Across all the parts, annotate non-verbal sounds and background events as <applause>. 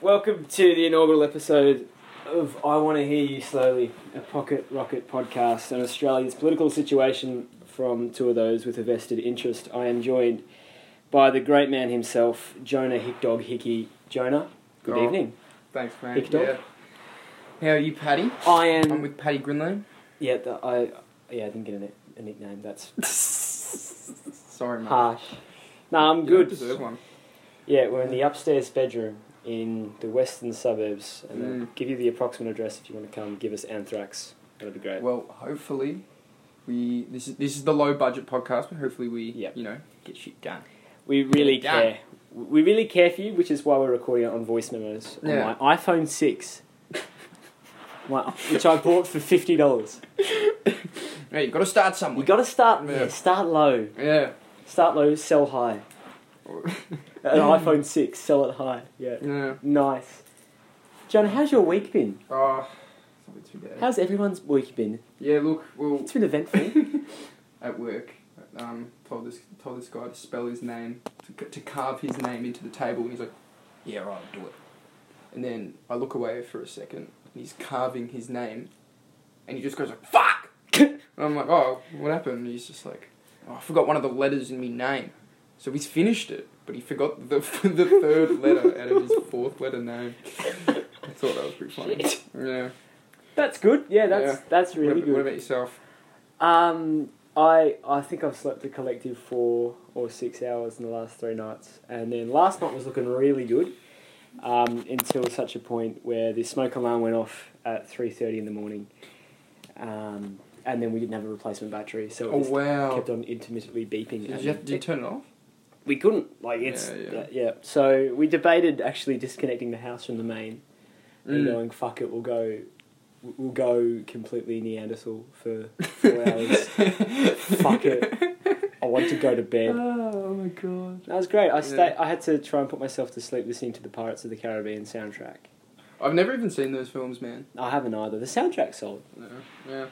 Welcome to the inaugural episode of I Want to Hear You Slowly, a pocket rocket podcast on Australia's political situation from two of those with a vested interest. I am joined by the great man himself, Jonah Hickdog Hickey. Jonah, good Oh. evening. Thanks, man. Hick dog? Yeah. How are you, Paddy? I am. I'm with Paddy Grinlane. Yeah, the, I. Yeah, I didn't get a, a nickname. That's <laughs> Sorry, mate. harsh. No, I'm You good. don't deserve one. Yeah, we're in the upstairs bedroom in the western suburbs, and I'll Mm. give you the approximate address if you want to come give us anthrax. That'd be great. Well, hopefully, we this is this is the low budget podcast, but hopefully we Yep. you know get shit done. We really Yeah. care. We really care for you, which is why we're recording it on voice memos on Yeah. my iPhone six, <laughs> my, which I bought for fifty dollars. Hey, you got to start somewhere. You got to start. Yeah. Yeah, start low. yeah. Start low. Sell high. <laughs> An iPhone six. Sell it high. Yeah. Yeah. Nice. John, how's your week been? Oh, it's not too bad. How's everyone's week been? Yeah. Look, well, It's been eventful. <laughs> at work, um, told this told this guy to spell his name to, to carve his name into the table, and he's like, "Yeah, right, I'll do it." And then I look away for a second, and he's carving his name, and he just goes like, "Fuck!" <laughs> and I'm like, "Oh, what happened?" And he's just like, "Oh, I forgot one of the letters in my name." So he's finished it, but he forgot the <laughs> the third letter out of his fourth letter name. I thought that was pretty funny. Shit. Yeah. That's good. Yeah, that's Yeah. that's really what, good. What about yourself? Um, I I think I've slept a collective four or six hours in the last three nights, and then last night was looking really good, um, until such a point where the smoke alarm went off at three thirty in the morning, um, and then we didn't have a replacement battery, so it Oh just wow! kept on intermittently beeping. Did and you, have, did you turn it off? We couldn't like it's Yeah, yeah, yeah. yeah. So we debated actually disconnecting the house from the main and Mm. going fuck it, we'll go. We'll go completely Neanderthal for <laughs> four hours. Fuck it. I want to go to bed. Oh my god. That was great. I Yeah. stay, I had to try and put myself to sleep listening to the Pirates of the Caribbean soundtrack. I've never even seen those films, man. I haven't either. The soundtrack's solid. No. Yeah.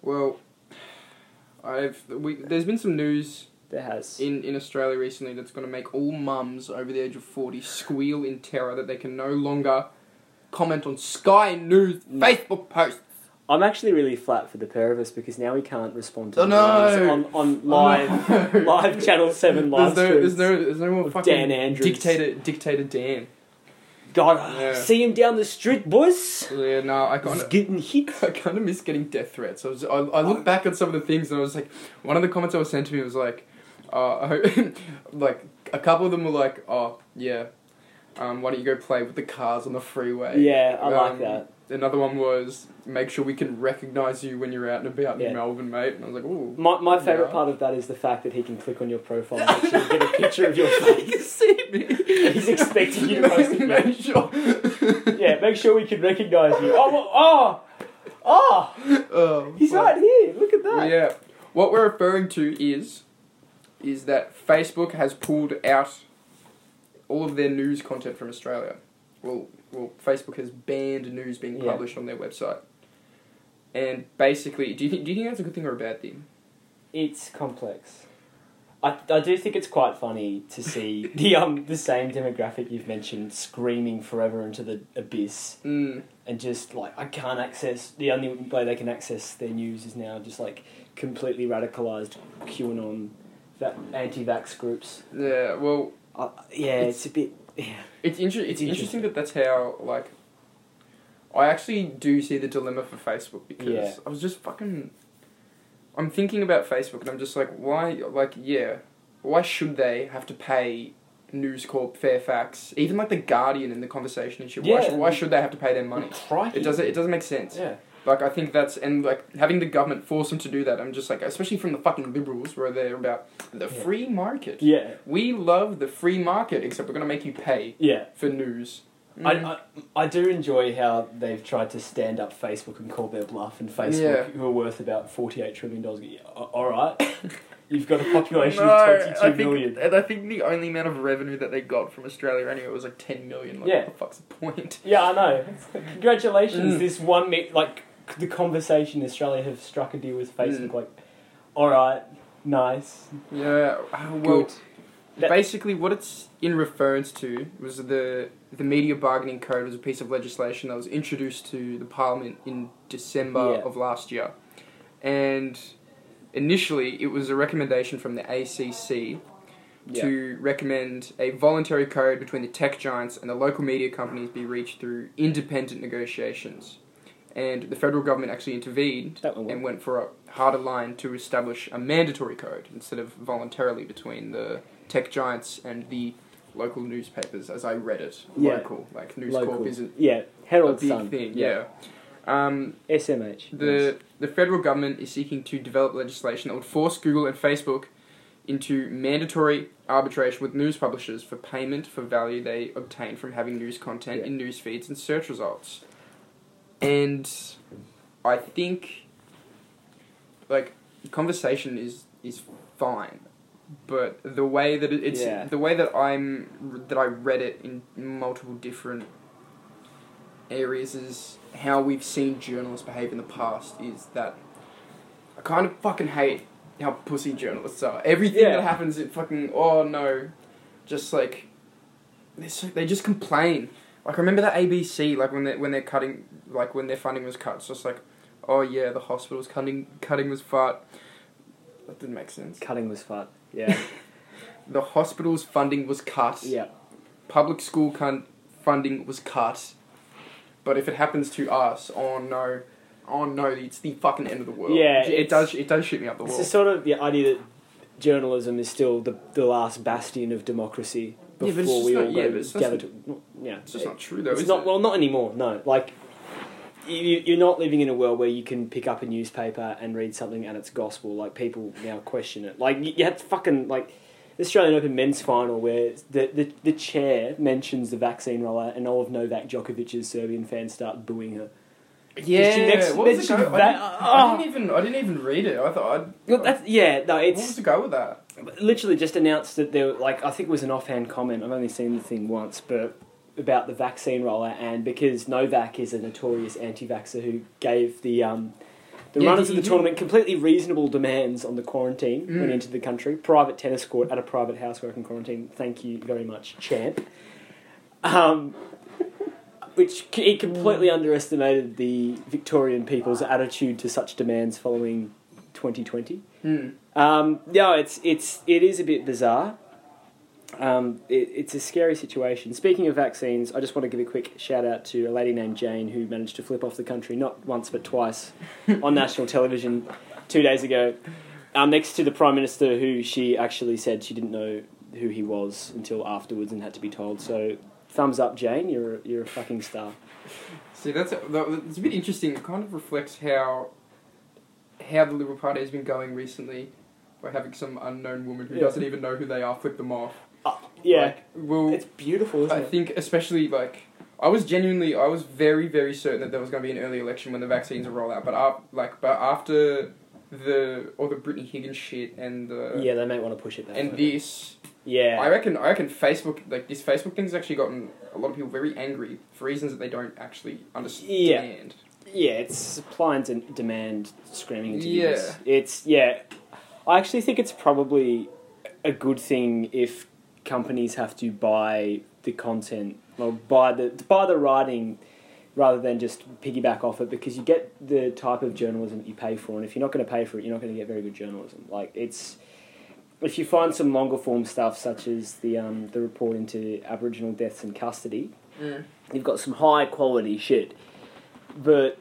Well, I've we, there's been some news There has. in, in Australia recently that's going to make all mums over the age of 40 squeal in terror that they can no longer comment on Sky News. Facebook posts. I'm actually really flat for the pair of us because now we can't respond to Oh, the no. on, on oh, live no. live Channel Seven live There's no, there's streams. no, there's no more fucking Dan Andrews. dictator, dictator Dan. God, Yeah. see him down the street, boys. Yeah, no, I He's kind of, getting hit. <laughs> I kind of miss getting death threats. I was, I, I look back at some of the things and I was like, one of the comments I was sent to me was like, uh, <laughs> like a couple of them were like, oh yeah, um, why don't you go play with the cars on the freeway? Yeah, I like Um, that. Another one was make sure we can recognise you when you're out and about Yeah. in Melbourne, mate. And I was like, ooh. My, my favourite Yeah. part of that is the fact that he can click on your profile and actually get a picture of your <laughs> face. he can see me. <laughs> He's expecting you to post it, Make sure. Yeah, make sure we can recognise you. Oh, oh, oh, Oh, he's right here. Look at that. Yeah. What we're referring to is is that Facebook has pulled out all of their news content from Australia. Well, well, Facebook has banned news being Yeah. published on their website. And basically, do you think do you think that's a good thing or a bad thing? It's complex. I, I do think it's quite funny to see <laughs> the um the same demographic you've mentioned screaming forever into the abyss Mm. and just like I can't access the only way they can access their news is now just like completely radicalized QAnon that anti-vax groups. Yeah. Well, Uh, yeah, it's, a bit. Yeah. it's inter- It's It's interesting that that's how like. I actually do see the dilemma for Facebook because Yeah. I was just fucking. I'm thinking about Facebook and I'm just like, why? Like, yeah, why should they have to pay News Corp, Fairfax, even like the Guardian in the conversation and shit? Why, Yeah. should, why should they have to pay their money? Crikey. It doesn't. It doesn't make sense. Yeah. Like I think that's and like having the government force them to do that. I'm just like, especially from the fucking liberals, where they're about the Yeah. free market. Yeah. We love the free market, except we're gonna make you pay Yeah. for news. I, I, I do enjoy how they've tried to stand up Facebook and call their bluff, and Facebook, Yeah. who are worth about $48 trillion, go, "Yeah, all right, <laughs> you've got a <laughs> population No, of I think, million. And I think the only amount of revenue that they got from Australia anyway was like 10 million. Like, Yeah. what the fuck's the point? Yeah, I know. <laughs> Congratulations, Mm. this one, like, the conversation Australia have struck a deal with Facebook, Mm. like, all right, nice, Yeah, uh, well, good. That- basically what it's in reference to was the the media bargaining code was a piece of legislation that was introduced to the parliament in December Yeah. of last year, and initially it was a recommendation from the ACC Yeah. to recommend a voluntary code between the tech giants and the local media companies be reached through independent negotiations. And the federal government actually intervened and went for a harder line to establish a mandatory code instead of voluntarily between the tech giants and the local newspapers, as I read it. Yeah. Local, like News Local. Corp isn't Yeah, Herald a big Sun. thing. Yeah. Um, SMH. the the federal government is seeking to develop legislation that would force Google and Facebook into mandatory arbitration with news publishers for payment for value they obtain from having news content Yeah. in news feeds and search results. And I think like conversation is is fine, but the way that it's Yeah. the way that I'm that I read it in multiple different areas is how we've seen journalists behave in the past is that I kind of fucking hate how pussy journalists are. Everything Yeah. that happens, it fucking oh no, just like they so, they just complain. Like remember that ABC like when they when they're cutting like when their funding was cut, it's just like oh yeah the hospital's cutting cutting was fart. That didn't make sense. Cutting was fun. Yeah. <laughs> The hospital's funding was cut. yeah. Public school con- funding was cut. But if it happens to us, oh no, oh no, it's the fucking end of the world. Yeah, it, does. It does shit me up the It's wall. the sort of the idea that journalism is still the, the last bastion of democracy before it's just we all yeah, go it's together just- to. Yeah. It's just not true though. It's not it? well, not anymore. No, like you're not living in a world where you can pick up a newspaper and read something and it's gospel. Like people now question it. Like you, you had fucking like the Australian Open men's final where the, the the chair mentions the vaccine rollout and all of Novak Djokovic's Serbian fans start booing her. Yeah, next what was the go? I, didn't, Oh. I didn't even. I didn't even read it. I thought. I'd, Well, that's yeah. No, it's what was the go with that? literally just announced that there. Like I think it was an offhand comment. I've only seen the thing once, but about the vaccine rollout and because Novak is a notorious anti-vaxxer who gave the um, the Yeah, runners of the he- tournament completely reasonable demands on the quarantine when Mm. he entered the country. Private tennis court at a private house working quarantine. Thank you very much, champ. Um, which he completely underestimated the Victorian people's attitude to such demands following 2020. Hmm. Um, no, it's it's it is a bit bizarre. Um, it, it's a scary situation. Speaking of vaccines, I just want to give a quick shout out to a lady named Jane who managed to flip off the country not once but twice on <laughs> national television two days ago, um, next to the prime minister who she actually said she didn't know who he was until afterwards and had to be told. So, thumbs up, Jane. You're a, you're a fucking star. See, that's a, that, it's a bit interesting. It kind of reflects how how the Liberal Party has been going recently by having some unknown woman who Yeah. doesn't even know who they are flip them off. Uh, yeah, Like, well, it's beautiful, isn't I it? think especially like I was genuinely I was very very certain that there was going to be an early election when the vaccines would roll out, but up like but after the all the Brittany Higgins shit and the yeah, they might want to push it that and this yeah, I reckon I reckon Facebook like this Facebook thing's actually gotten a lot of people very angry for reasons that they don't actually understand. Yeah, yeah it's supply and de- demand screaming into Yeah. It's yeah. I actually think it's probably a good thing if companies have to buy the content or buy the buy the writing rather than just piggyback off it because you get the type of journalism that you pay for and if you're not going to pay for it you're not going to get very good journalism like it's if you find some longer form stuff such as the um, the report into aboriginal deaths in custody Mm. you've got some high quality shit. But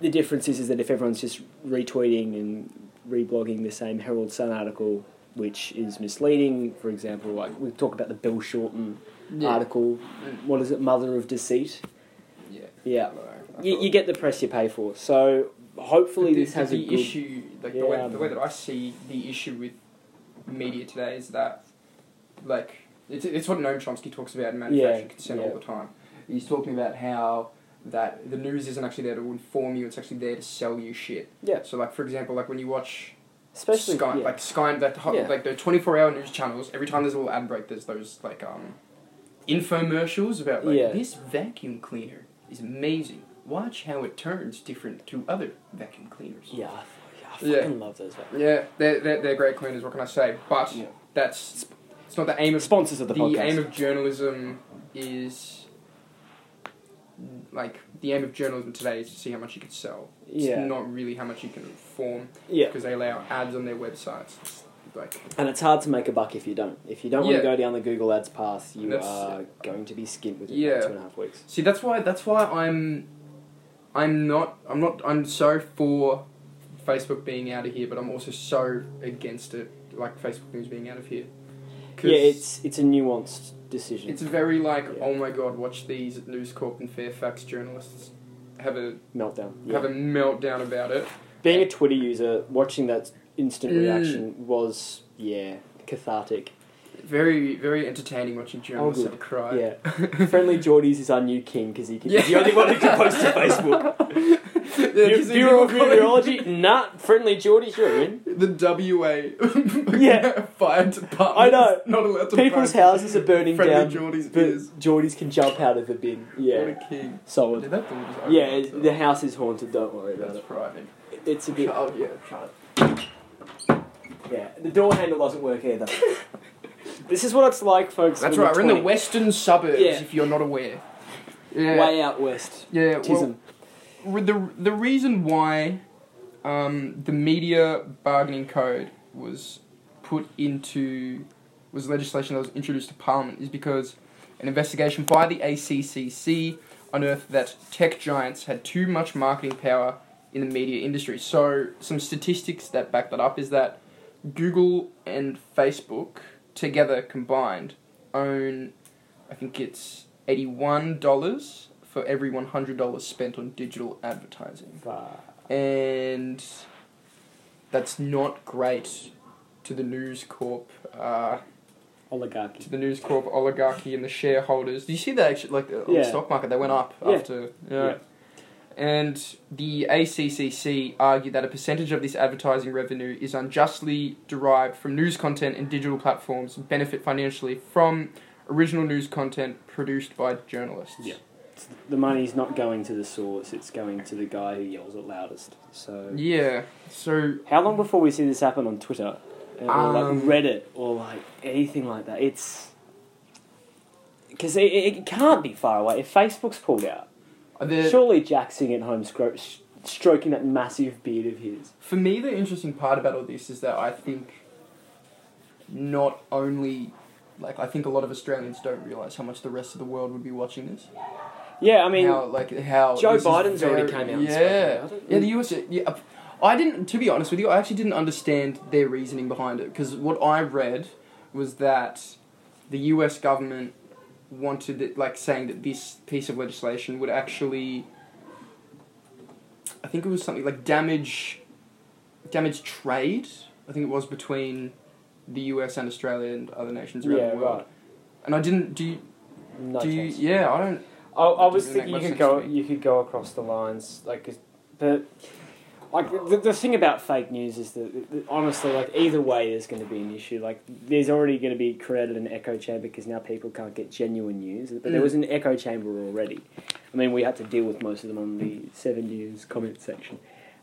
the difference is, is that if everyone's just retweeting and reblogging the same Herald Sun article, which is misleading, for example, like we talk about the Bill Shorten Yeah. article, what is it, Mother of Deceit? Yeah. Yeah. You, you get the press you pay for. So hopefully the, this has the, a good. issue like the Yeah, way the way that I see the issue with media today is that like it's it's what Noam Chomsky talks about in manufacturing Yeah, consent yeah. all the time. He's talking about how that the news isn't actually there to inform you; it's actually there to sell you shit. Yeah, So, like for example, like when you watch especially Sky, yeah. like Sky, that ho- Yeah. like the twenty four hour news channels. Every time there's a little ad break, there's those like um, infomercials about like Yeah. this vacuum cleaner is amazing. Watch how it turns different to other vacuum cleaners. yeah, I, yeah, I fucking love those. Vacuums. Yeah, they're, they're, they're great cleaners, what can I say? But that's it's not the aim of Sponsors of the, the podcast. aim of journalism is like the aim of journalism today is to see how much you can sell. It's yeah, not really how much you can inform yeah. because they allow ads on their websites. It's like And it's hard to make a buck if you don't. If you don't want to go down the Google Ads path, you are going to be skint within Yeah. two and a half weeks. see that's why that's why I'm I'm not I'm not I'm so for Facebook being out of here, but I'm also so against it like Facebook News being out of here. Yeah, it's it's a nuanced decision. it's very like Yeah. oh my god, watch these News Corp and Fairfax journalists have a meltdown. Yeah. have a meltdown about it. Being a Twitter user, watching that instant Mm. reaction was yeah cathartic. Very, very entertaining watching journalists good. have a cry. Yeah, <laughs> friendly Geordies is our new king because he can, Yeah. he's the only one who can post to Facebook. <laughs> <laughs> Yeah, Bu- Bureau of Meteorology, nah, Friendlyjordies, you're in. it The WA <laughs> Yeah. fire department. I know. Not allowed to People's post houses are burning friendly down, Geordies but is. Geordies can jump out of the bin. What Yeah, a king. solid. Did that door just open Yeah, up, the house is haunted. Don't worry about That's it. frightening. It's a bit. Oh yeah, shut Yeah, the door handle doesn't work either. <laughs> this is what it's like, folks. That's when right. you're We're in the 20. western suburbs. Yeah. If you're not aware. Yeah. way out west. Yeah. Well, Tism. Re- the the reason why um, the media bargaining code was put into was legislation that was introduced to Parliament is because an investigation by the ACCC unearthed that tech giants had too much marketing power in the media industry. So some statistics that back that up is that Google and Facebook together combined own I think it's eighty one dollars for every one hundred dollars spent on digital advertising, and that's not great to the News Corp, uh, Oligarchy. to the News Corp oligarchy and the shareholders. Do you see that actually? Like the, on Yeah. the stock market, they went up Yeah. after. Yeah. Yeah. And the ACCC argued that a percentage of this advertising revenue is unjustly derived from news content and digital platforms and benefit financially from original news content produced by journalists. Yeah. The money's not going to the source; it's going to the guy who yells it loudest. So, Yeah. So how long before we see this happen on Twitter, or Um, like Reddit, or like anything like that? It's because it, it can't be far away. If Facebook's pulled out, the, surely Jack's sitting at home scro- stroking that massive beard of his. for me, the interesting part about all this is that I think not only like I think a lot of Australians don't realize how much the rest of the world would be watching this. Yeah, I mean, how like how Joe Biden's already came out Yeah, yeah. The US. Yeah, I didn't. To be honest with you, I actually didn't understand their reasoning behind it because what I read was that the U.S. government wanted it, like saying that this piece of legislation would actually. I think it was something like damage, damage trade. I think it was between the U.S. and Australia and other nations around yeah, the world. right. And I didn't. Do you? No do you? Yeah, I don't. I, I was thinking you could go you could go across the lines like but like the, the thing about fake news is that, that honestly like either way there's going to be an issue. Like there's already going to be created an echo chamber because now people can't get genuine news but there Mm. was an echo chamber already. I mean we had to deal with most of them on the seven news comment section.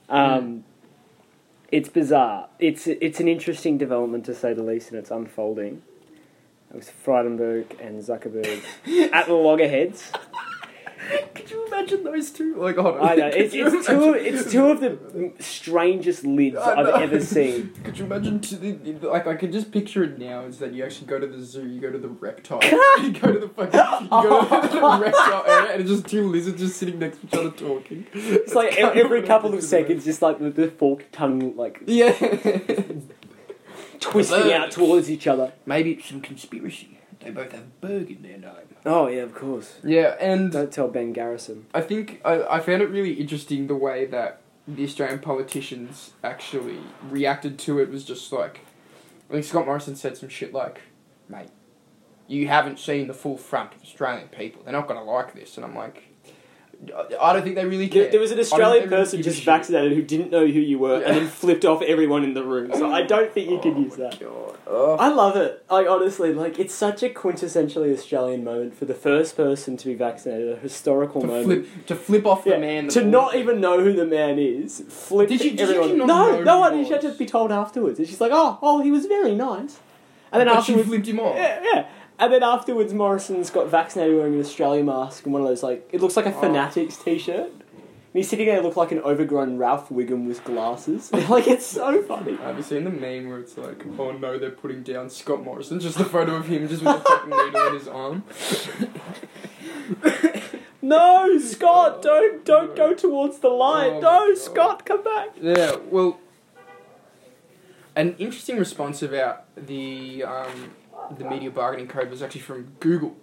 Um, it's bizarre. It's it's an interesting development to say the least and it's unfolding it was Frydenberg and Zuckerberg <laughs> at the loggerheads Could you imagine those two? Like, hold on. I know it's, it's two it's two of the strangest lids I've ever seen. <laughs> Could you imagine? To the, like, I can just picture it now. Is that you actually go to the zoo, you go to the reptile, <laughs> you go to the fucking, you go to the reptile area, and it's just two lizards just sitting next to each other talking. It's like e- every couple of seconds, just like the, the forked tongue like Yeah. <laughs> twisting out towards each other. Maybe it's some conspiracy. They both have Berg in their name. Oh yeah, of course. Yeah, and Don't tell Ben Garrison. I think I, I found it really interesting the way that the Australian politicians actually reacted to it was just like I think Scott Morrison said some shit like, mate, you haven't seen the full front of Australian people. They're not gonna like this and I'm like I- don't think they really care. There, there was an Australian really person just vaccinated who didn't know who you were Yeah. and then flipped off everyone in the room. So I don't think you could Oh use my that. Ugh. I love it. I honestly like. It's such a quintessentially Australian moment for the first person to be vaccinated. A historical to moment. flip to flip off Yeah, the man that to not even know who the man is. Flip Did you- did you everyone. not no, know no one. he She had to be told afterwards, and she's like, "Oh, oh, he was very nice." And then But she afterwards, flipped him off. yeah, yeah. And then afterwards, Morrison's got vaccinated wearing an Australia mask and one of those like it looks like a Oh. Fanatics t-shirt. And he's sitting there, look like an overgrown Ralph Wiggum with glasses. <laughs> like it's so funny. Have you seen the meme where it's like, oh no, they're putting down Scott Morrison? Just the photo of him just with a fucking needle in his arm. <laughs> No, Scott, don't don't go towards the light. Oh no, God. Scott, come back. Yeah, well, an interesting response about the um, the media bargaining code was actually from Google.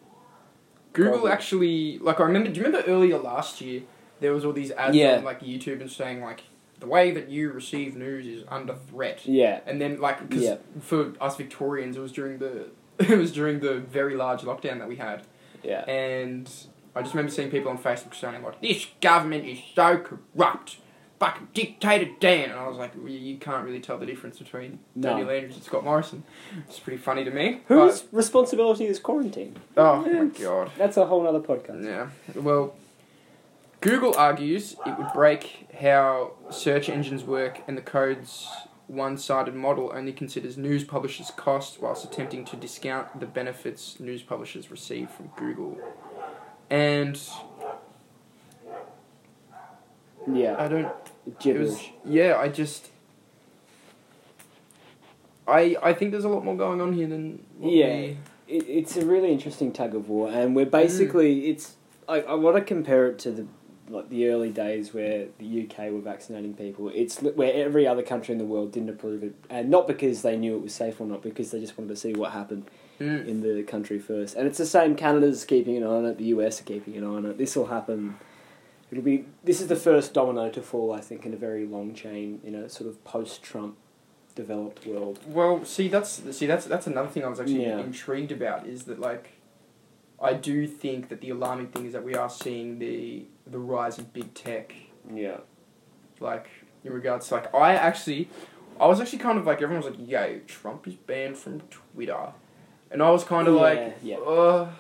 Google Probably. actually, like, I remember. Do you remember earlier last year there was all these ads Yeah. on like YouTube and saying like the way that you receive news is under threat. Yeah, And then, like, because Yeah. for us Victorians, it was during the <laughs> it was during the very large lockdown that we had, yeah, and I just remember seeing people on Facebook saying like, "This government is so corrupt, fucking dictator Dan," and I was like, well, "You can't really tell the difference between No. Daniel Andrews and Scott Morrison." It's pretty funny to me. whose responsibility is quarantine? But, oh my god. That's a whole other podcast. Yeah. Well, Google argues it would break how search engines work, and the code's one-sided model only considers news publishers' costs whilst attempting to discount the benefits news publishers receive from Google. And Yeah, I don't. It was yeah. I just. I I think there's a lot more going on here than what Yeah. we- it, it's a really interesting tug of war, and we're basically it's. I, I want to compare it to the like the early days where the UK were vaccinating people. It's where every other country in the world didn't approve it, and not because they knew it was safe or not, because they just wanted to see what happened Mm. in the country first. And it's the same. Canada's keeping an eye on it. The US are keeping an eye on it. This will happen. It'll be. This is the first domino to fall, I think, in a very long chain in a sort of post-Trump developed world. Well, see, that's see, that's that's another thing I was actually Yeah. intrigued about is that like, I do think that the alarming thing is that we are seeing the the rise of big tech, Yeah. like in regards to like I actually, I was actually kind of like everyone was like, "Yo, Trump is banned from Twitter," and I was kind of Yeah, like, yeah. uh,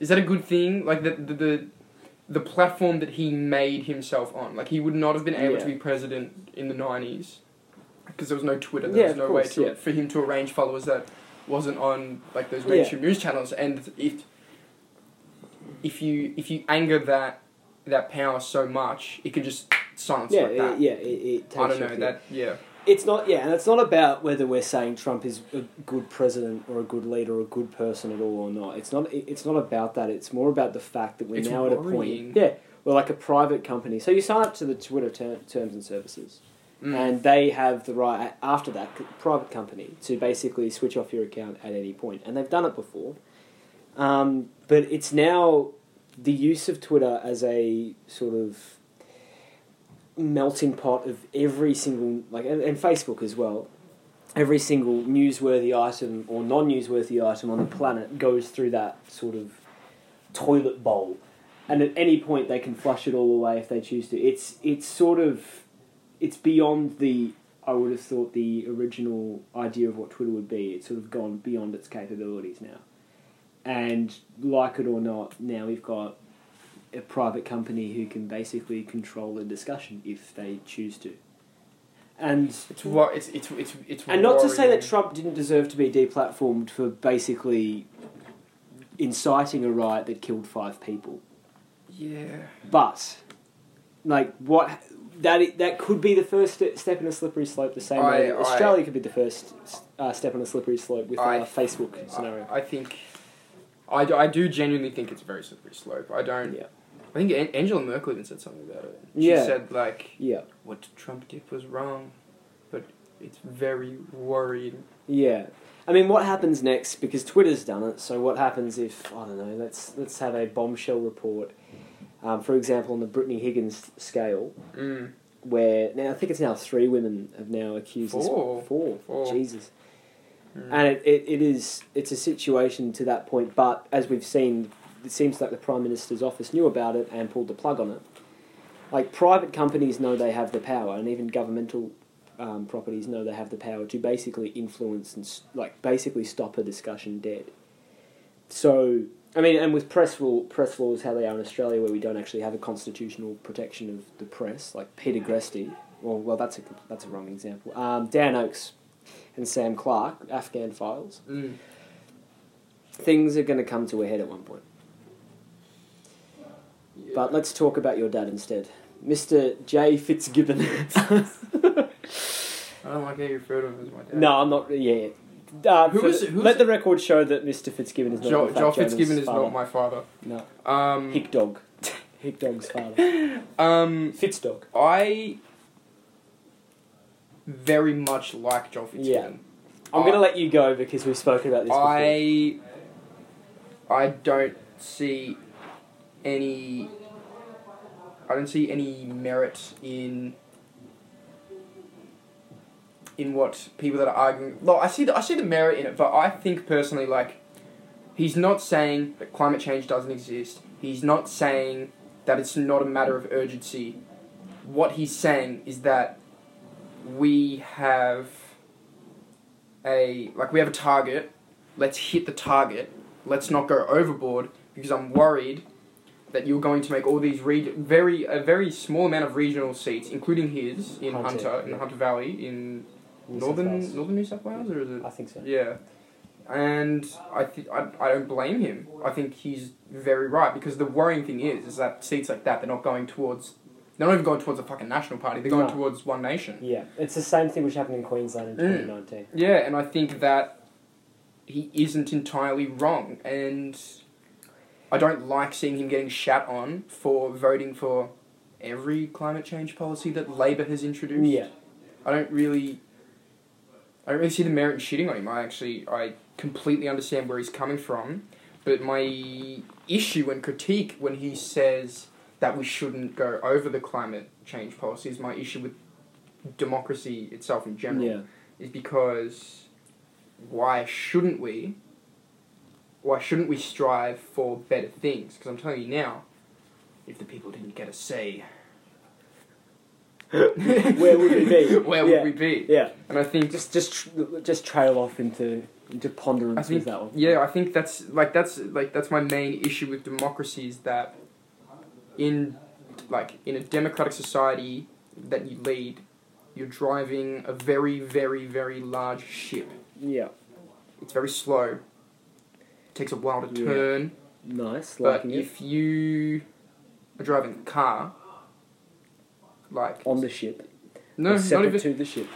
"Is that a good thing?" Like the the. the the platform that he made himself on, like he would not have been able to be president in the nineties, because there was no Twitter. There Yeah, was no course, way to, yeah. for him to arrange followers that wasn't on like those Yeah. mainstream news channels. And if if you if you anger that that power so much, it can just silence Yeah, like that. it, yeah, it, it takes I don't know that. Yeah, It's not, yeah, and it's not about whether we're saying Trump is a good president or a good leader or a good person at all or not. It's not. It's not about that. It's more about the fact that we're It's now at a point. Yeah, we're like a private company. So you sign up to the Twitter ter- terms and services, Mm. and they have the right after that private company to basically switch off your account at any point, and they've done it before. Um, but it's now the use of Twitter as a sort of melting pot of every single like and, and Facebook as well. Every single newsworthy item or non-newsworthy item on the planet goes through that sort of toilet bowl, and at any point they can flush it all away if they choose to. It's it's sort of it's beyond the I would have thought the original idea of what Twitter would be. It's sort of gone beyond its capabilities now, and like it or not, now we've got a private company who can basically control the discussion if they choose to. And it's what it's it's it's it's. and not to say that Trump didn't deserve to be deplatformed for basically inciting a riot that killed five people, Yeah. but like what that that could be the first step in a slippery slope. The same way I- Australia could be the first uh, step on a slippery slope with I- our Facebook scenario. I, I think. I, do- I do genuinely think it's a very slippery slope. I don't. Yeah. I think An- Angela Merkel even said something about it. She Yeah. said like yeah, what Trump did was wrong, but it's very worrying. yeah. I mean, what happens next? Because Twitter's done it. So what happens if I don't know? Let's let's have a bombshell report. Um, for example, on the Brittany Higgins scale, Mm. where now I think it's now three women have now accused this- Four. four. Four. Jesus. Mm. And it, it, it is it's a situation to that point, but as we've seen, it seems like the Prime Minister's office knew about it and pulled the plug on it. Like private companies know they have the power, and even governmental um, properties know they have the power to basically influence and like basically stop a discussion dead. So I mean, and with press law, press laws how they are in Australia, where we don't actually have a constitutional protection of the press, like Peter Greste. Well, well, that's a that's a wrong example. Um, Dan Oakes and Sam Clark, Afghan Files, Mm. things are going to come to a head at one point. Yeah. But let's talk about your dad instead. Mr. J. Fitzgibbon. <laughs> <laughs> I don't like how you refer to him as my dad. no, I'm not. Yeah. Uh, Who is let the record show that Mr. Fitzgibbon is not. Joel, in fact Joel Fitzgibbon is father. not my father. No. Um, Hick dog. <laughs> Hick dog's father. um, Fitz dog. I very much like Joel Fitzgibbon. I'm I- going to let you go because we've spoken about this before. I I don't see any I don't see any merit in in what people that are arguing. Well, I see the, I see the merit in it, but I think personally, like, he's not saying that climate change doesn't exist. He's not saying that it's not a matter of urgency. What he's saying is that we have a like we have a target. Let's hit the target. Let's not go overboard because I'm worried that you're going to make all these reg- very a very small amount of regional seats, including his in Hunter, Hunter, in yeah. Hunter Valley in New northern northern New South Wales, or is it? I think so. Yeah, and I think I, I don't blame him. I think he's very right because the worrying thing is is that seats like that they're not going towards. They're not even going towards a fucking national party. They're going No. towards one nation. Yeah, it's the same thing which happened in Queensland in Mm. 2019. Yeah, and I think that he isn't entirely wrong, and I don't like seeing him getting shat on for voting for every climate change policy that Labor has introduced. Yeah. I don't really, I don't really see the merit in shitting on him. I actually, I completely understand where he's coming from, but my issue and critique when he says that we shouldn't go over the climate change policies, my issue with democracy itself in general Yeah. is because why shouldn't we? Why shouldn't we strive for better things? Because I'm telling you now, if the people didn't get a say, <laughs> Where would we be? <laughs> Where Yeah. would we be? Yeah. And I think Just just tr- just trail off into into ponderance I think with that one. yeah, I think that's like that's like that's my main issue with democracy is that in like in a democratic society that you lead, you're driving a very very very large ship. Yeah. It's very slow. Takes a while to Yeah. turn. Nice. But Liking it. if you are driving a car, like On the ship. no, or not separate even to the ship.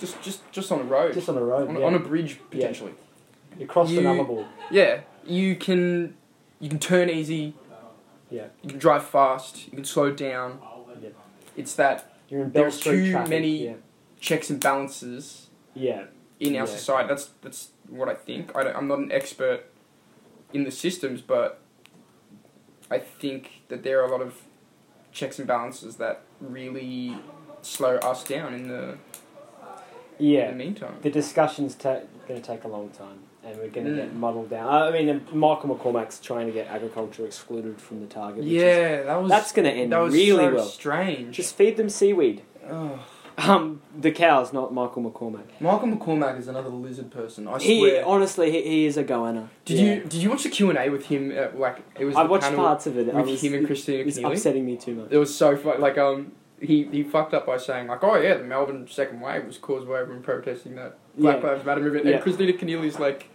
just just just on a road, Just on the road. on, yeah. on a bridge potentially. you cross the number Nullarbor. Yeah, you can you can turn easy. Yeah. You can drive fast. You can slow down. Yeah. It's that You're in Bell There's Street too traffic. many- Yeah. checks and balances Yeah. in our Yeah. society. That's that's what I think. I don't, I'm not an expert in the systems, but I think that there are a lot of checks and balances that really slow us down in the Yeah. in the meantime. The discussion's ta- going to take a long time, and we're going to Mm. get muddled down. I mean, Michael McCormack's trying to get agriculture excluded from the target. which is- Yeah, that was that's going to end really well. strange. Just feed them seaweed. Ugh. Um, the cows, not Michael McCormack. Michael McCormack is another lizard person. I He swear. honestly, he, he is a goanna. did Yeah. you did you watch the Q and A with him? At, like it was. I the watched panel parts of it. I with was, him and Kristina It's Keneally. upsetting me too much. It was so fun. Like um, he he fucked up by saying like, oh yeah, the Melbourne second wave was caused by everyone protesting that Black Yeah. Lives Matter movement, Yeah. and Kristina Keneally's like,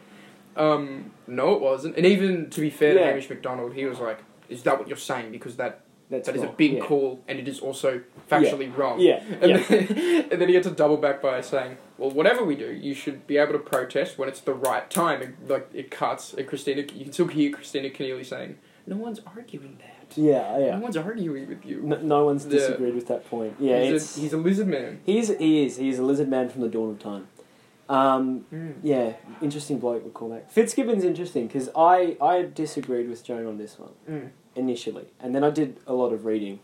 um, no, it wasn't. And even to be fair to Yeah. Hamish Macdonald, he was like, is that what you're saying? Because that That's that is a big yeah. call, and it is also factually wrong. Yeah, And, yeah. then, <laughs> and then he had to double back by saying, "Well, whatever we do, you should be able to protest when it's the right time." And, like it cuts, and Kristina, you can still hear Kristina Keneally saying, "No one's arguing that. yeah, yeah. No one's arguing with you." No, no one's Yeah. disagreed with that point. Yeah, he's, a, he's a lizard man. he's he is he is a lizard man from the dawn of time. Um, Mm. yeah, interesting bloke. We call that Fitzgibbon's interesting because I I disagreed with Joan on this one Mm. Initially, and then I did a lot of reading,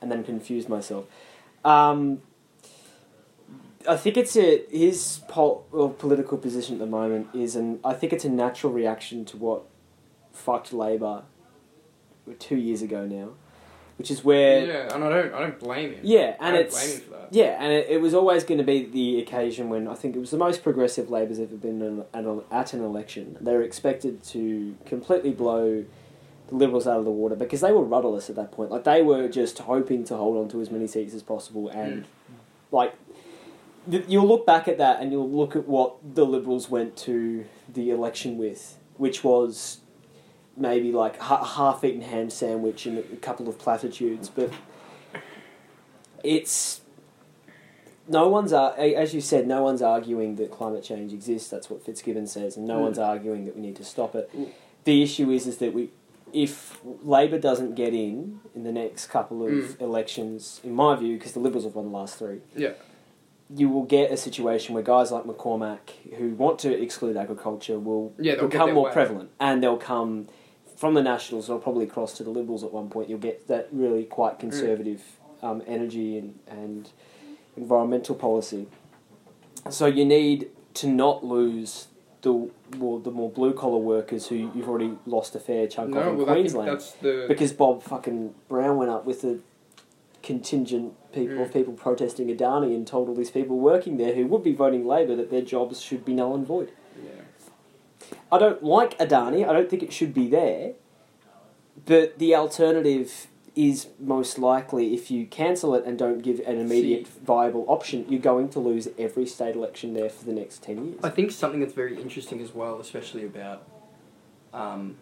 and then confused myself. Um, I think it's a his pol- well, political position at the moment is, and I think it's a natural reaction to what fucked Labor two years ago now, which is where yeah, and I don't, I don't blame him. yeah, I and don't it's blame him for that. yeah, and it, it was always going to be the occasion when I think it was the most progressive Labor's ever been at, at an election. They were expected to completely blow the Liberals out of the water because they were rudderless at that point. Like they were just hoping to hold on to as many seats as possible, and like th- you'll look back at that and you'll look at what the Liberals went to the election with, which was maybe like a half-eaten ham sandwich and a couple of platitudes, but it's no one's as you said, no one's arguing that climate change exists. That's what Fitzgibbon says, and no Mm. one's arguing that we need to stop it. Mm. The issue is is that we, if Labor doesn't get in in the next couple of Mm. elections, in my view, because the Liberals have won the last three, Yeah. you will get a situation where guys like McCormack who want to exclude agriculture will Yeah, become more way. prevalent, and they'll come from the Nationals. They'll probably cross to the Liberals at one point. You'll get that really quite Mm. conservative um, energy and and environmental policy. So you need to not lose the more the more blue collar workers who you've already lost a fair chunk of No, in well, Queensland the. because Bob fucking Brown went up with a contingent people of Mm. people protesting Adani and told all these people working there who would be voting Labor that their jobs should be null and void. yeah. I don't like Adani. I don't think it should be there. But the alternative is most likely if you cancel it and don't give an immediate viable option, you're going to lose every state election there for the next 10 years. I think something that's very interesting as well, especially about um,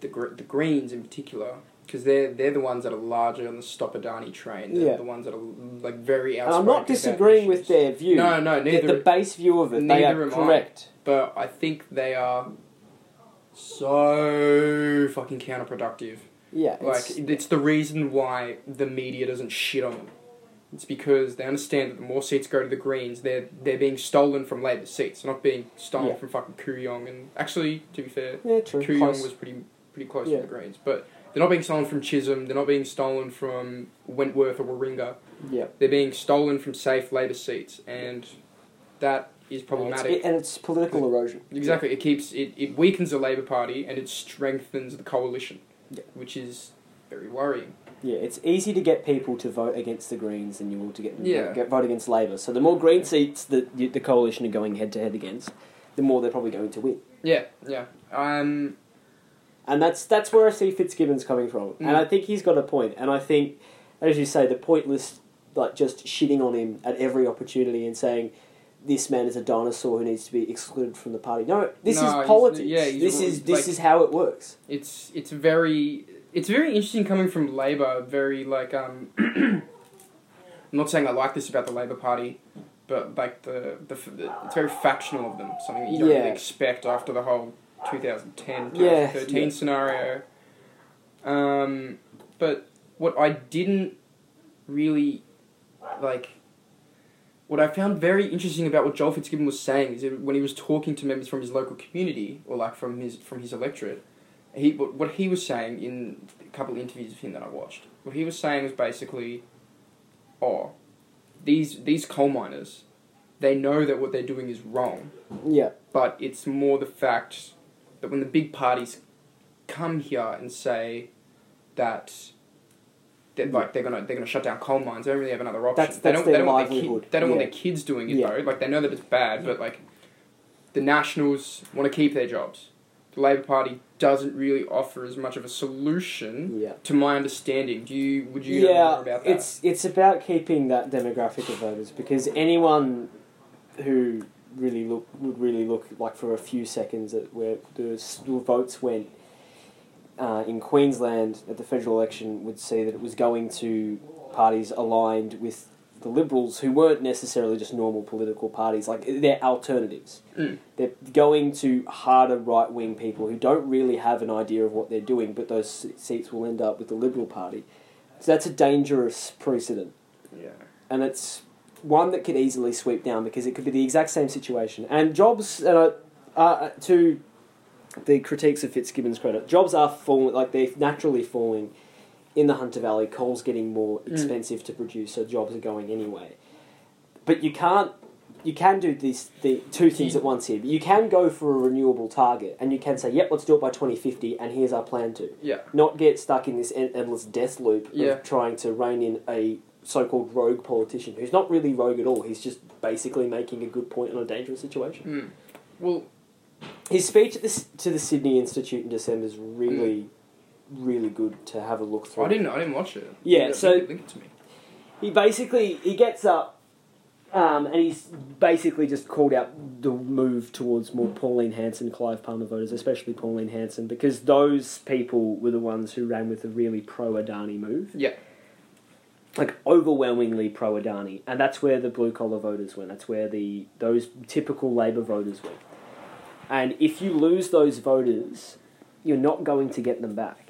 the the Greens in particular, because they're they're the ones that are larger on the Stop Adani train. They're Yeah. the ones that are like very And outspoken. I'm not disagreeing with their view. No, no, The- neither. The, base view of it, they neither are am I. correct. but I think they are so fucking counterproductive. Yeah, Like it's- it's the reason why the media doesn't shit on them. It's because they understand that the more seats go to the Greens, they're they're being stolen from Labor seats. They're not being stolen Yeah. from fucking Kooyong. And actually, to be fair, yeah, true. Kooyong was pretty pretty close Yeah. to the Greens. But they're not being stolen from Chisholm. They're not being stolen from Wentworth or Warringah. yeah. They're being stolen from safe Labor seats, and that is And it's, problematic. it- and it's political erosion. Exactly. It keeps it, it weakens the Labour Party and it strengthens the coalition, Yeah. which is very worrying. Yeah, it's easy to get people to vote against the Greens than you will to get them Yeah. get vote against Labor. So the more Green seats that the coalition are going head to head against, the more they're probably going to win. Yeah, yeah. Um, And that's that's where I see Fitzgibbon's coming from. And Mm. I think he's got a point. And I think, as you say, the pointless, like just shitting on him at every opportunity and saying, this man is a dinosaur who needs to be excluded from the party. No, this No, is politics. yeah, this is this like- is how it works. it's it's very it's very interesting coming from Labour. Very like um, <clears throat> I'm not saying I like this about the Labour Party, but like the the, the it's very factional of them. Something that you don't Yeah. really expect after the whole 2010 Yeah, 2013 yeah. scenario. Um, but what I didn't really like. What I found very interesting about what Joel Fitzgibbon was saying is when he was talking to members from his local community or like from his from his electorate, he what what he was saying in a couple of interviews of him that I watched, what he was saying was basically, oh, these these coal miners, they know that what they're doing is wrong, Yeah. but it's more the fact that when the big parties come here and say that. That, like they're gonna they're gonna shut down coal mines. They don't really have another option. That's- they don't their they don't want their livelihood. kid, they don't want their kids doing it Yeah. though. Like they know that it's bad, but like the Nationals want to keep their jobs. The Labor Party doesn't really offer as much of a solution, Yeah. to my understanding. Do you would you know yeah, more about that? it's it's about keeping that demographic of voters because anyone who really look would really look like for a few seconds at where the the votes went uh, in Queensland at the federal election would see that it was going to parties aligned with the Liberals who weren't necessarily just normal political parties like they're alternatives. Mm. They're going to harder right wing people who don't really have an idea of what they're doing, but those seats will end up with the Liberal Party. So that's a dangerous precedent. yeah. And it's one that could easily sweep down because it could be the exact same situation. And jobs, uh, uh, to the critiques of Fitzgibbon's credit, jobs are falling, like they're naturally falling in the Hunter Valley. Coal's getting more Mm. expensive to produce, so jobs are going anyway. But you can't. You can do these the two things at once here. But you can go for a renewable target, and you can say, "Yep, let's do it by 2050, and here's our plan to." Yeah. not get stuck in this endless death loop Yeah. of trying to rein in a so-called rogue politician who's not really rogue at all. He's just basically making a good point on a dangerous situation. Mm. Well, His speech at this, to the Sydney Institute in December is really, really good to have a look through. I didn't I didn't watch it. Yeah, so- link it, to me. He basically he gets up Um, and he's basically just called out the move towards more Pauline Hanson, Clive Palmer voters, especially Pauline Hanson, because those people were the ones who ran with a really pro Adani move. Yeah. Like overwhelmingly pro Adani, and that's where the blue collar voters went. That's where the those typical Labor voters went. And if you lose those voters, you're not going to get them back.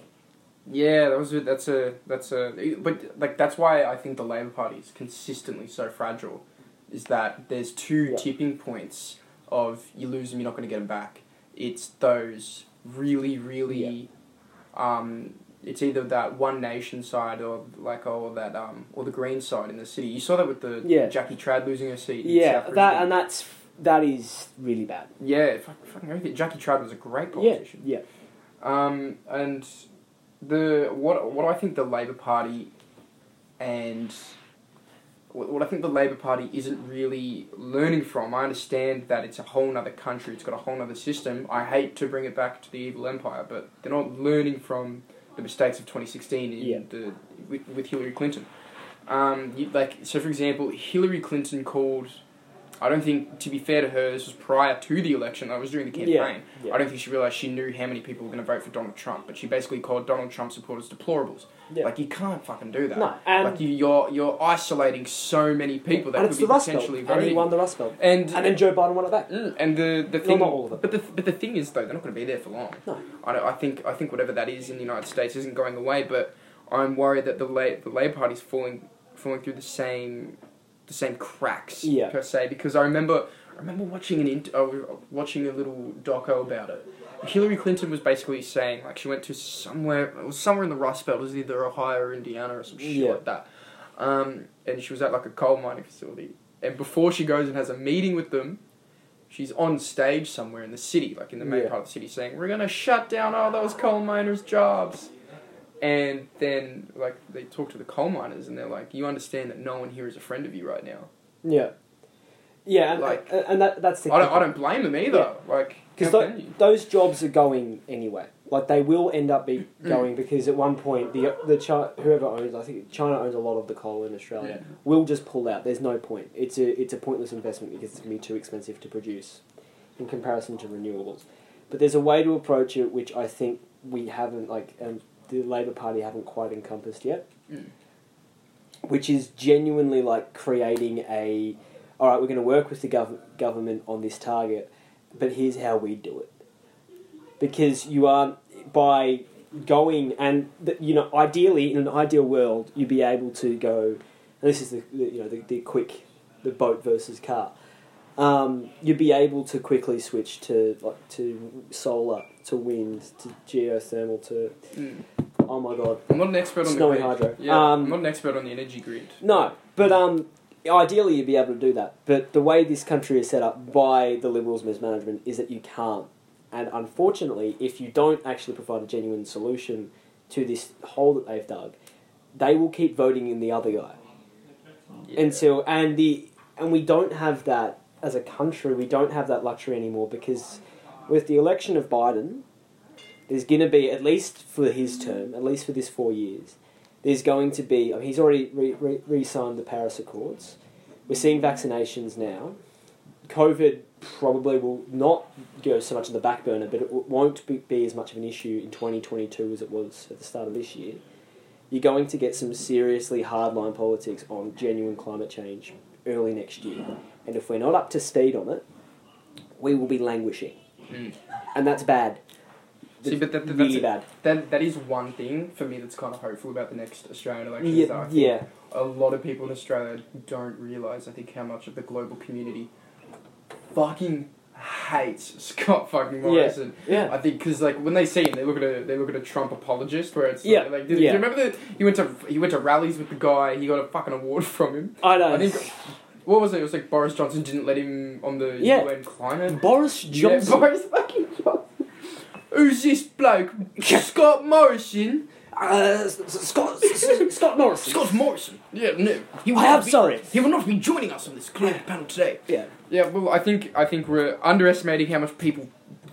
Yeah, that was a, that's a that's a but like that's why I think the Labor Party is consistently so fragile, is that there's two Yeah. tipping points of you lose them, you're not going to get them back. It's those really really, um, it's either that one nation side or like or that um or the Green side in the city. You saw that with the Yeah. Jackie Trad losing her seat. Yeah, that and that's that is really bad. yeah, fuck- fucking everything. Jackie Trad was a great politician. yeah, Um, and the what what I think the Labor Party and what, what I think the Labor Party isn't really learning from. I understand that it's a whole other country. It's got a whole other system. I hate to bring it back to the evil empire, but they're not learning from the mistakes of 2016 in Yeah. the with, with Hillary Clinton. Um, you, like so, for example, Hillary Clinton called. I don't think, to be fair to her, this was prior to the election. That was during the campaign. Yeah, yeah. I don't think she realized she knew how many people were going to vote for Donald Trump, but she basically called Donald Trump supporters deplorables. Yeah. Like you can't fucking do that. No, and- like you, you're you're isolating so many people that could be the Rust Belt, potentially and he voting. won the Rust Belt, And and then Joe Biden won it back. Mm, and the the Well, thing, not all of it. but the but the thing is though, they're not going to be there for long. No. I don't, I think I think whatever that is in the United States isn't going away, but I'm worried that the La- the Labor Party's falling falling through the same the same cracks Yeah. per se because I remember I remember watching an int- uh, watching a little doco about it. Hillary Clinton was basically saying like she went to somewhere it was somewhere in the Rust Belt, it was either Ohio or Indiana or some shit Yeah. like that. Um, and she was at like a coal mining facility. And before she goes and has a meeting with them, she's on stage somewhere in the city, like in the main Yeah. part of the city, saying, "We're gonna shut down all those coal miners' jobs." And then, like, they talk to the coal miners, and they're like, "You understand that no one here is a friend of you right now." Yeah, yeah, and, Like- and, and that, that's the I don't, I don't blame them either. Like, because you? those jobs are going anyway. Like they will end up be Mm. going because at one point the the Chi- whoever owns I think China owns a lot of the coal in Australia Yeah. will just pull out. There's no point. It's a it's a pointless investment because it's gonna be too expensive to produce in comparison to renewables. But there's a way to approach it which I think we haven't like um, the Labor Party haven't quite encompassed yet. Mm. Which is genuinely like creating a all right, we're going to work with the gov- government on this target, but here's how we do it because you are by going and you know ideally in an ideal world you'd be able to go and this is the, the you know the, the quick the boat versus car um, you'd be able to quickly switch to like to solar to wind to geothermal to Mm. oh my god I'm not an expert on Snowy the grid. hydro. Yeah, Um, I'm not an expert on the energy grid. no but um ideally you'd be able to do that but the way this country is set up by the liberals mismanagement is that you can't and unfortunately, if you don't actually provide a genuine solution to this hole that they've dug, they will keep voting in the other guy Yeah. until and the and we don't have that as a country. We don't have that luxury anymore because with the election of Biden, there's going to be at least for his term, at least for this four years, there's going to be. I mean, he's already re- re- re-signed the Paris Accords. We're seeing vaccinations now. COVID probably will not go so much in the back burner, but it won't be, be as much of an issue in 2022 as it was at the start of this year. You're going to get some seriously hardline politics on genuine climate change early next year. And if we're not up to speed on it, we will be languishing. Mm. And that's bad. See, but that, that, really that's bad. that that is one thing for me that's kind of hopeful about the next Australian election. Yeah, that I think yeah. a lot of people in Australia don't realise, I think, how much of the global community fucking hates <laughs> Scott fucking Morrison. Yeah. yeah. I think because like when they see him, they look at a they look at a Trump apologist where it's Yeah, like, like, do, yeah. do you remember that he went to he went to rallies with the guy, he got a fucking award <laughs> from him. I know. I think what was it? It was like Boris Johnson didn't let him on the Yeah. UN climate. Boris Johnson. Yeah, <laughs> Boris fucking Johnson. Who's this bloke? <laughs> Scott Morrison. Uh, S- S- Scott, S- S- Scott Morrison. Scott Morrison. Yeah, no. He I am sorry. He will not be joining us on this climate panel today. Yeah. Yeah, well, I think I think we're underestimating how much people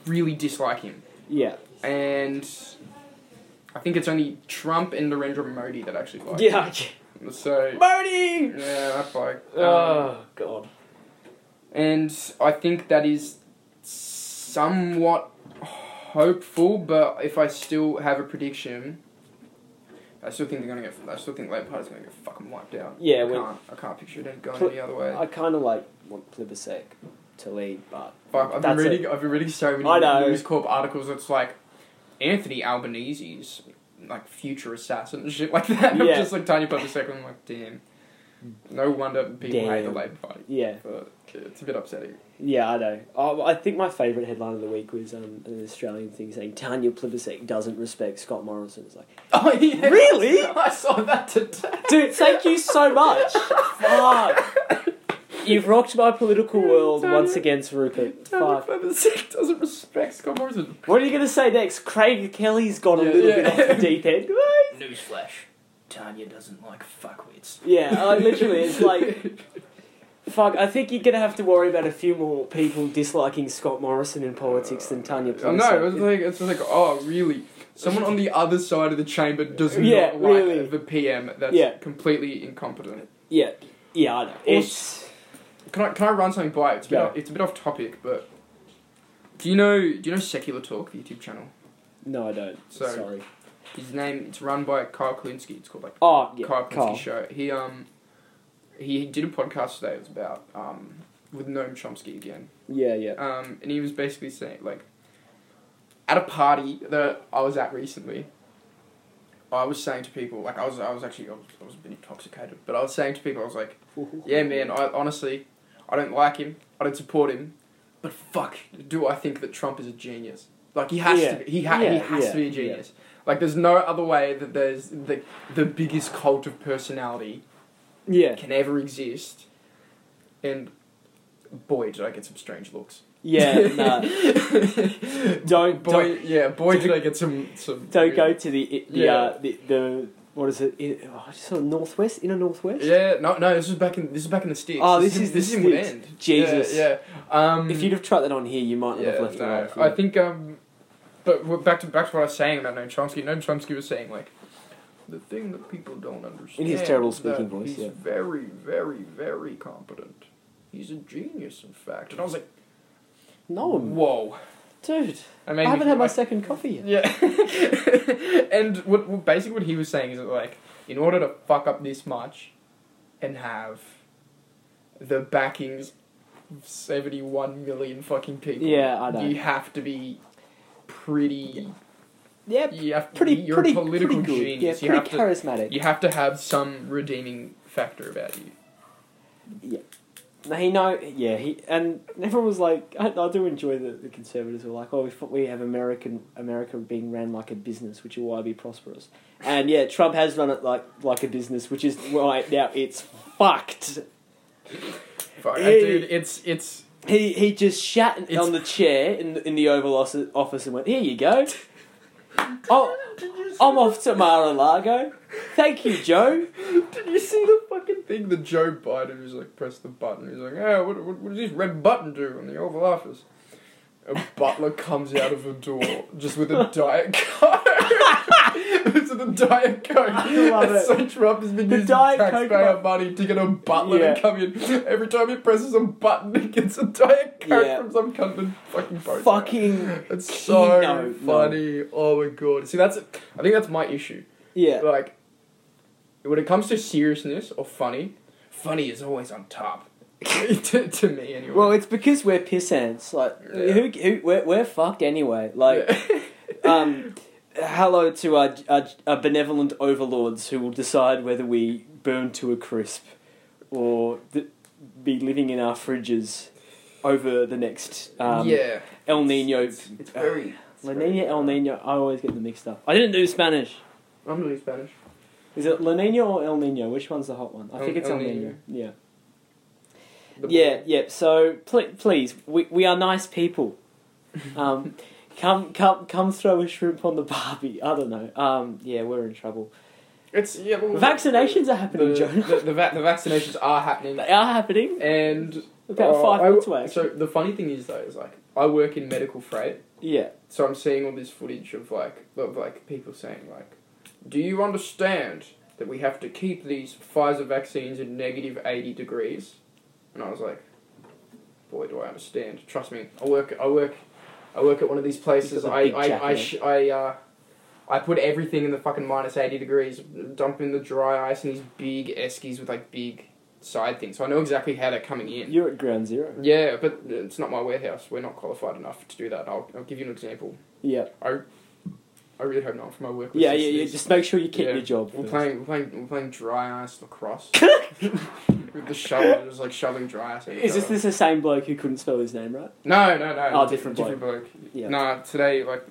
really dislike him, Yeah. and I think it's only Trump and Narendra Modi that actually like. Yeah. okay. So Modi. yeah, that bloke. Um, Oh god. and I think that is somewhat hopeful. But if I still have a prediction, I still think they're gonna get. I still think Lampard is gonna get fucking wiped out. Yeah, I can't. I can't picture it going Pl- any other way. I kind of like want Plibersek to lead, but Fuck, I've been reading. I've been reading so many I know. News Corp articles. It's like Anthony Albanese's like future assassin and shit like that. <laughs> I'm Yeah. just like Tanya Plibersek. I'm like, damn. No wonder people hate the Damn. Labour Party. yeah, But it's a bit upsetting. yeah, I know. Oh, I think my favourite headline of the week was um, an Australian thing saying Tanya Plibersek doesn't respect Scott Morrison. It's like, <laughs> Oh yeah. Really? <laughs> I saw that today. dude, thank you so much. Fuck. You've rocked my political world Tanya- once again, Rupert. Tanya Fuck. Plibersek doesn't respect Scott Morrison. What are you gonna say next? Craig Kelly's gone a little yeah. bit off the deep end. Newsflash: Tanya doesn't like fuckwits. Yeah, I literally, it's like, <laughs> fuck. I think you're gonna have to worry about a few more people disliking Scott Morrison in politics than Tanya. No, Plibersek. it's like it's like oh really? Someone on the other side of the chamber does Yeah, not like really. the PM. That's Yeah. completely incompetent. Yeah, yeah, I know. It's Can I can I run something by? It's a bit Go. off, it's a bit off topic, but do you know do you know Secular Talk, the YouTube channel? no, I don't. So- Sorry. His name it's run by Kyle Kulinski. It's called like Oh yeah, Kyle Carl. Show. He um he did a podcast today. It was about um with Noam Chomsky again. Yeah, yeah. Um, and he was basically saying like at a party that I was at recently. I was saying to people like I was I was actually I was, I was a bit intoxicated, but I was saying to people I was like, <laughs> yeah man, I honestly I don't like him, I don't support him, but fuck, do I think that Trump is a genius? Like he has Yeah. to be, he ha- he has yeah, to be a genius. Like there's no other way that there's the the biggest cult of personality Yeah, can ever exist. And boy, did I get some strange looks. yeah. <laughs> Nah, Don't- boy, don't- yeah, boy, did I get some some. don't go to the the Yeah. uh, the, the what is it? In, oh, northwest, inner northwest. Yeah, no, no. This was back in this is back in the sticks. Oh, this is the this is in Wood sticks. End. Jesus. Yeah, yeah. Um, If you'd have tried that on here, you might not yeah, have left no, it off. I think um, but we're back to back to what I was saying about Noam Chomsky. Noam Chomsky was saying like, the thing that people don't understand In his terrible speaking voice, he's yeah. very, very, very competent. He's a genius, in fact. And I was like, no, whoa. Dude. I I haven't had my second coffee yet. Yeah. <laughs> and what, what basically what he was saying is that like in order to fuck up this much and have the backings of 71 million fucking people. Yeah, I know. You have to be pretty Yeah, you have to pretty, be, you're pretty, a political pretty good. genius. Yeah, you have pretty to charismatic. you have to have some redeeming factor about you. No, He know, yeah. He and everyone was like, I, I do enjoy that the conservatives were like, oh, we we have American America being ran like a business, which is why be prosperous. And yeah, Trump has run it like like a business, which is why now it's fucked. Fuck, Hey. dude, it's it's He he just shat on the chair in the, in the Oval office and went, here you go. <laughs> Oh, I'm off to Mar-a-Lago. Thank you, Joe. Did you see the fucking thing that Joe Biden was like, press the button? He's like, oh, what, what, what does this red button do in the Oval Office? A butler comes out of a door just with a Diet Coke. <laughs> <laughs> a Diet Coke. I love it. So Trump has been The using Diet Coke taxpayer bu- money to get a butler Yeah. to come in. Every time he presses a button, he gets a Diet Coke Yeah. from some cunt in fucking post. Fucking It's so no, no. funny. Oh my god. See, that's I think that's my issue yeah. like when it comes to seriousness or funny, funny is always on top. <laughs> to, to me anyway. Well, it's because we're pissants. Like, Yeah. who, who we're, we're fucked anyway. Like, <laughs> um, hello to our, our, our benevolent overlords who will decide whether we burn to a crisp or th- be living in our fridges over the next um, yeah, El Nino. it's, it's very. La Nina, El Nino. I always get them mixed up. I didn't do Spanish. I'm doing Spanish. Is it La Nina or El Nino? Which one's the hot one? I El- think it's El, El Nino. Nino. Yeah. The Yeah, boy. yeah. So pl- please, we we are nice people. <laughs> Um, come come come throw a shrimp on the Barbie. I don't know. Um, yeah, we're in trouble. It's yeah. Well, Vaccinations are happening, the, Jonah. The, the, va- the vaccinations are happening, They are happening. and About uh, five months away. So the funny thing is though, is like I work in medical freight, Yeah, so I'm seeing all this footage of like of like people saying like, "Do you understand that we have to keep these Pfizer vaccines in negative 80 degrees. And I was like, boy, do I understand. Trust me, I work, I work, I work at one of these places. He's got the I, I, I, sh- I, uh, I put everything in the fucking minus 80 degrees, dump in the dry ice and these big eskies with like big side things. So I know exactly how they're coming in. You're at ground zero. Yeah, but it's not my warehouse. We're not qualified enough to do that. I'll, I'll give you an example. Yeah. I really hope not for my work. Yeah, yeah, yeah. Just make sure you keep Yeah. your job. We're first. playing, we're playing, we're playing dry ice lacrosse <laughs> with the shovel, just like shoveling dry ice. Is this this the same bloke who couldn't spell his name right? No, no, no. Oh, different different bloke. Yeah. Nah, today like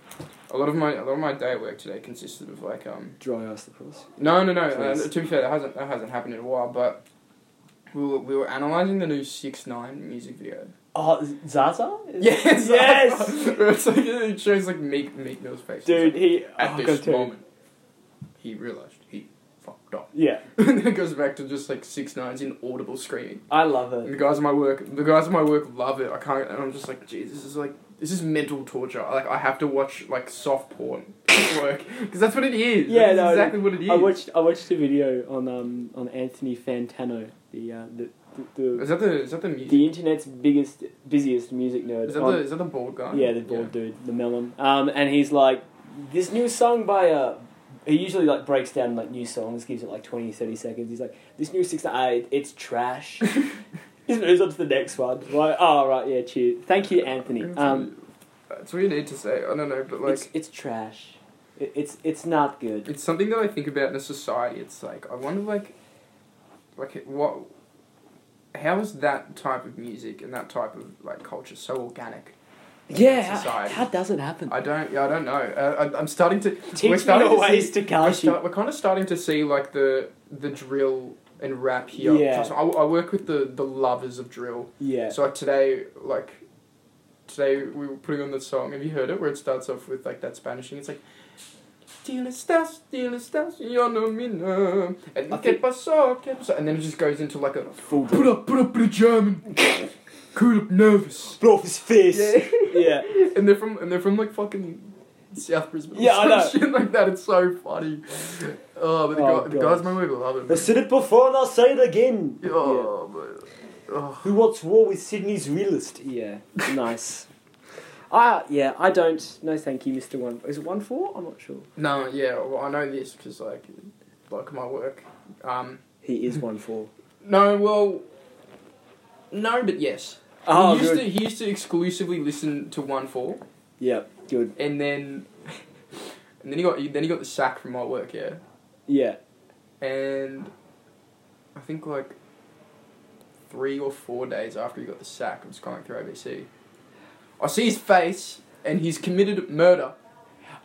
a lot of my a lot of my day at work today consisted of like um. Dry ice lacrosse. No, no, no. Uh, to be fair, that hasn't that hasn't happened in a while, but. We were, we were analysing the new Six Nine music video. Oh, Zaza? <laughs> Yes, Yes! <laughs> it's like, it shows like make Meek Mill's face. It's Dude, like, he. at oh, this God, dude. moment, he realised he fucked up. Yeah, <laughs> and then it goes back to just like six nines inaudible screaming. I love And the guys at my work, the guys at my work love it. I can't, and I'm just like, geez, this is like, this is mental torture. Like I have to watch like soft porn at work because that's what it is. Yeah, that's no, exactly what it is. I watched I watched a video on um on Anthony Fantano, the uh, the the, Is that the is that the music? the internet's biggest busiest music nerd. Is that on- the is that the bald guy? Yeah, the bald dude, the melon. Um, and he's like, this new song by uh, he usually like breaks down like new songs, gives it like 20, 30 seconds. He's like, this new six, it- it's trash. <laughs> he moves on to the next one. Like, oh right, yeah, cheers. Thank you, Anthony. That's, Um, that's what you need to say. I don't know, but like. it's it's trash. It, it's it's not good. It's something that I think about in a society. It's like I wonder, like, like what, how is that type of music and that type of like culture so organic? Yeah, how, how does it happen? I don't. Yeah, I don't know. Uh, I, I'm starting to. Teach we're me starting the to ways see, to we're, start, we're kind of starting to see like the the drill and rap here. Yeah. I, I work with the the lovers of drill. Yeah. So like today, like today we were putting on the song. Have you heard it? Where it starts off with like that Spanish thing. It's like. "Tienes estás, tienes estás, yo no me no." And I ¿qué think- pasó? ¿Qué pasó? And then it just goes into like a Full put up, put up, put a German, <laughs> cool up, nervous. Blow off his face. Yeah. <laughs> yeah. and they're from and they're from like fucking South Brisbane. or Yeah, I know. <laughs> Shit like that. It's so funny. Oh, but the, Oh, guy, the guys, my work love it. I said it before and I'll say it again. Oh, but oh. Who wants war with Sydney's realist? Yeah, nice. I yeah, I don't. No, thank you, Mister One. Is it OneFour? I'm not sure. no, yeah. Well, I know this because like, like my work. Um, He is <laughs> OneFour. no, well, no, but yes. Oh, he used good. to he used to exclusively listen to OneFour, Yep, good. and then <laughs> and then he got then he got the sack from my work. Yeah. Yeah, And I think like three or four days after he got the sack, I was going through ABC. I see his face, and he's committed murder.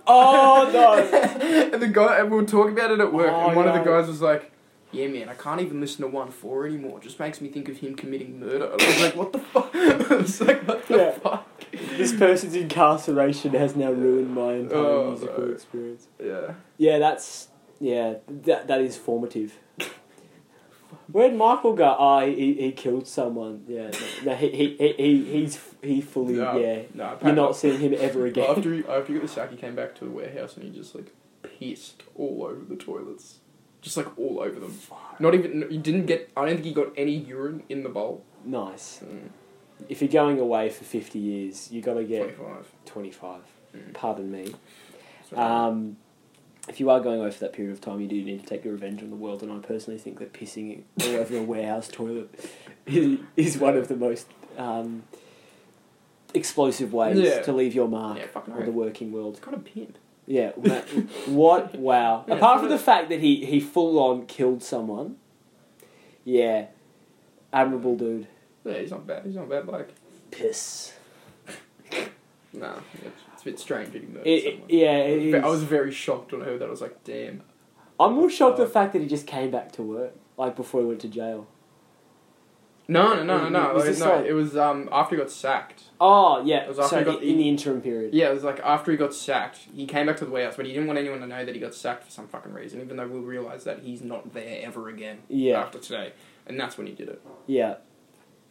Oh <laughs> no! and the guy, and we were talking about it at work, Oh, and one of the guys was like, "Yeah, man, I can't even listen to OneFour anymore. It just makes me think of him committing murder." And I was like, "What the fuck?" <laughs> I was like, "What the Yeah. fuck?" this person's incarceration has now ruined my entire Oh, musical no. experience. Yeah. Yeah, that's yeah. That that is formative. Where'd Michael go? Oh, he, he killed someone. Yeah, no, no he, he, he, he he's he fully No, yeah. No, You're not seeing him ever again. After he, after he got the sack, he came back to the warehouse and he just like pissed all over the toilets, just like all over them. Not even he didn't get. I don't think he got any urine in the bowl. Nice. Mm, If you're going away for 50 years, you got to get Twenty-five. 25. Mm. Pardon me. Um, if you are going away for that period of time, you do need to take your revenge on the world. And I personally think that pissing all over a warehouse toilet is, <laughs> is one of the most um, explosive ways Yeah. to leave your mark Yeah, on right. the working world. it's kind of pimp. Yeah. <laughs> what? Wow. Yeah, Apart from the fact that he, he full on killed someone. Yeah. Admirable dude. Yeah, he's not bad. He's not bad. Like, Piss. <laughs> nah, it's, a bit strange that he murdered It, someone. yeah, it is. I was very shocked when I heard that. I was like, damn. I'm more shocked Uh, the fact that he just came back to work, like before he went to jail. No, no, no, no, no. Was Like, no, like- it was um after he got sacked. Oh yeah, It was after so he got in the- the interim period. Yeah, it was like after he got sacked, he came back to the warehouse, but he didn't want anyone to know that he got sacked for some fucking reason, even though we'll realise that he's not there ever again Yeah, after today. And that's when he did it. yeah,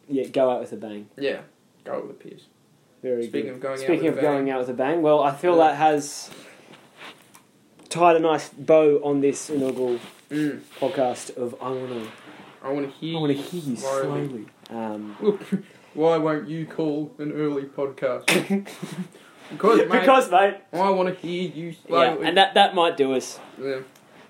yeah. Go out with a bang. Yeah. Go out with a piece. Very Speaking good. of going out Speaking with of a bang. going out with a bang, well, I feel Yeah. that has tied a nice bow on this inaugural Mm. podcast of I wanna I want to hear. I wanna you hear you slowly. slowly. Um, Look, <laughs> why won't you call an early podcast? <laughs> because, mate, because mate, I want to hear you yeah, and that that might do us. Yeah.